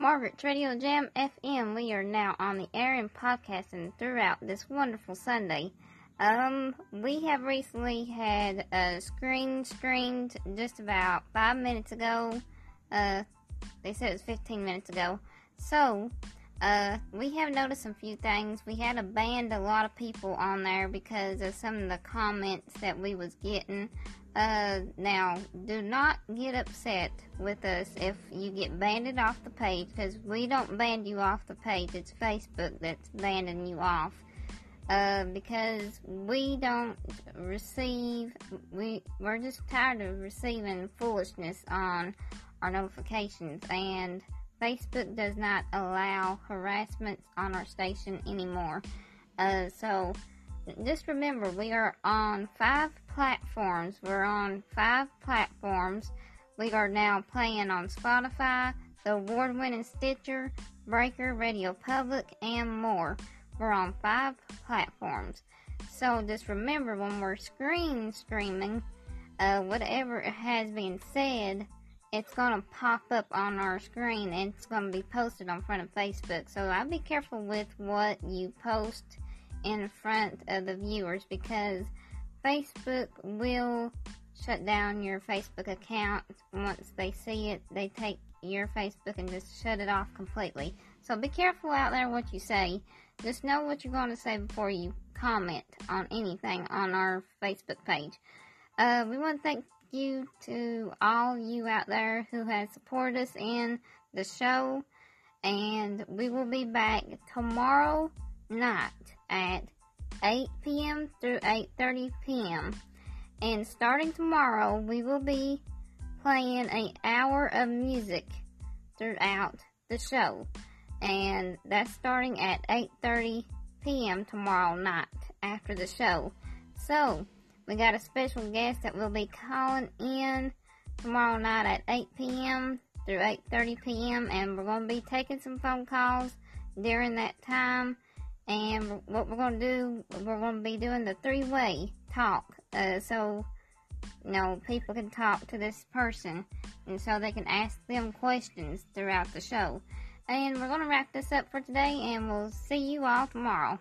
Margaret's Radio Jam FM. We are now on the air and podcasting throughout this wonderful Sunday. Um, we have recently had a screen screened just about five minutes ago. Uh, they said it was 15 minutes ago. So, uh, we have noticed a few things. We had to ban a lot of people on there because of some of the comments that we was getting. Uh, now, do not get upset with us if you get banned off the page because we don't ban you off the page. It's Facebook that's banning you off. Uh, because we don't receive, we, we're just tired of receiving foolishness on our notifications and Facebook does not allow harassment on our station anymore. Uh, so just remember, we are on five platforms. We're on five platforms. We are now playing on Spotify, the award winning Stitcher, Breaker, Radio Public, and more. We're on five platforms. So just remember when we're screen streaming, uh, whatever has been said it's going to pop up on our screen and it's going to be posted on front of Facebook. So I'll be careful with what you post in front of the viewers because Facebook will shut down your Facebook account once they see it. They take your Facebook and just shut it off completely. So be careful out there what you say. Just know what you're going to say before you comment on anything on our Facebook page. Uh, we want to thank you to all you out there who has supported us in the show. And we will be back tomorrow night at 8 p.m. through 8.30 p.m. And starting tomorrow, we will be playing an hour of music throughout the show. And that's starting at 8.30 p.m. tomorrow night after the show. So, we got a special guest that will be calling in tomorrow night at 8 p.m. through 8.30 p.m. and we're going to be taking some phone calls during that time. And what we're going to do, we're going to be doing the three-way talk. Uh, so, you know, people can talk to this person and so they can ask them questions throughout the show. And we're going to wrap this up for today and we'll see you all tomorrow.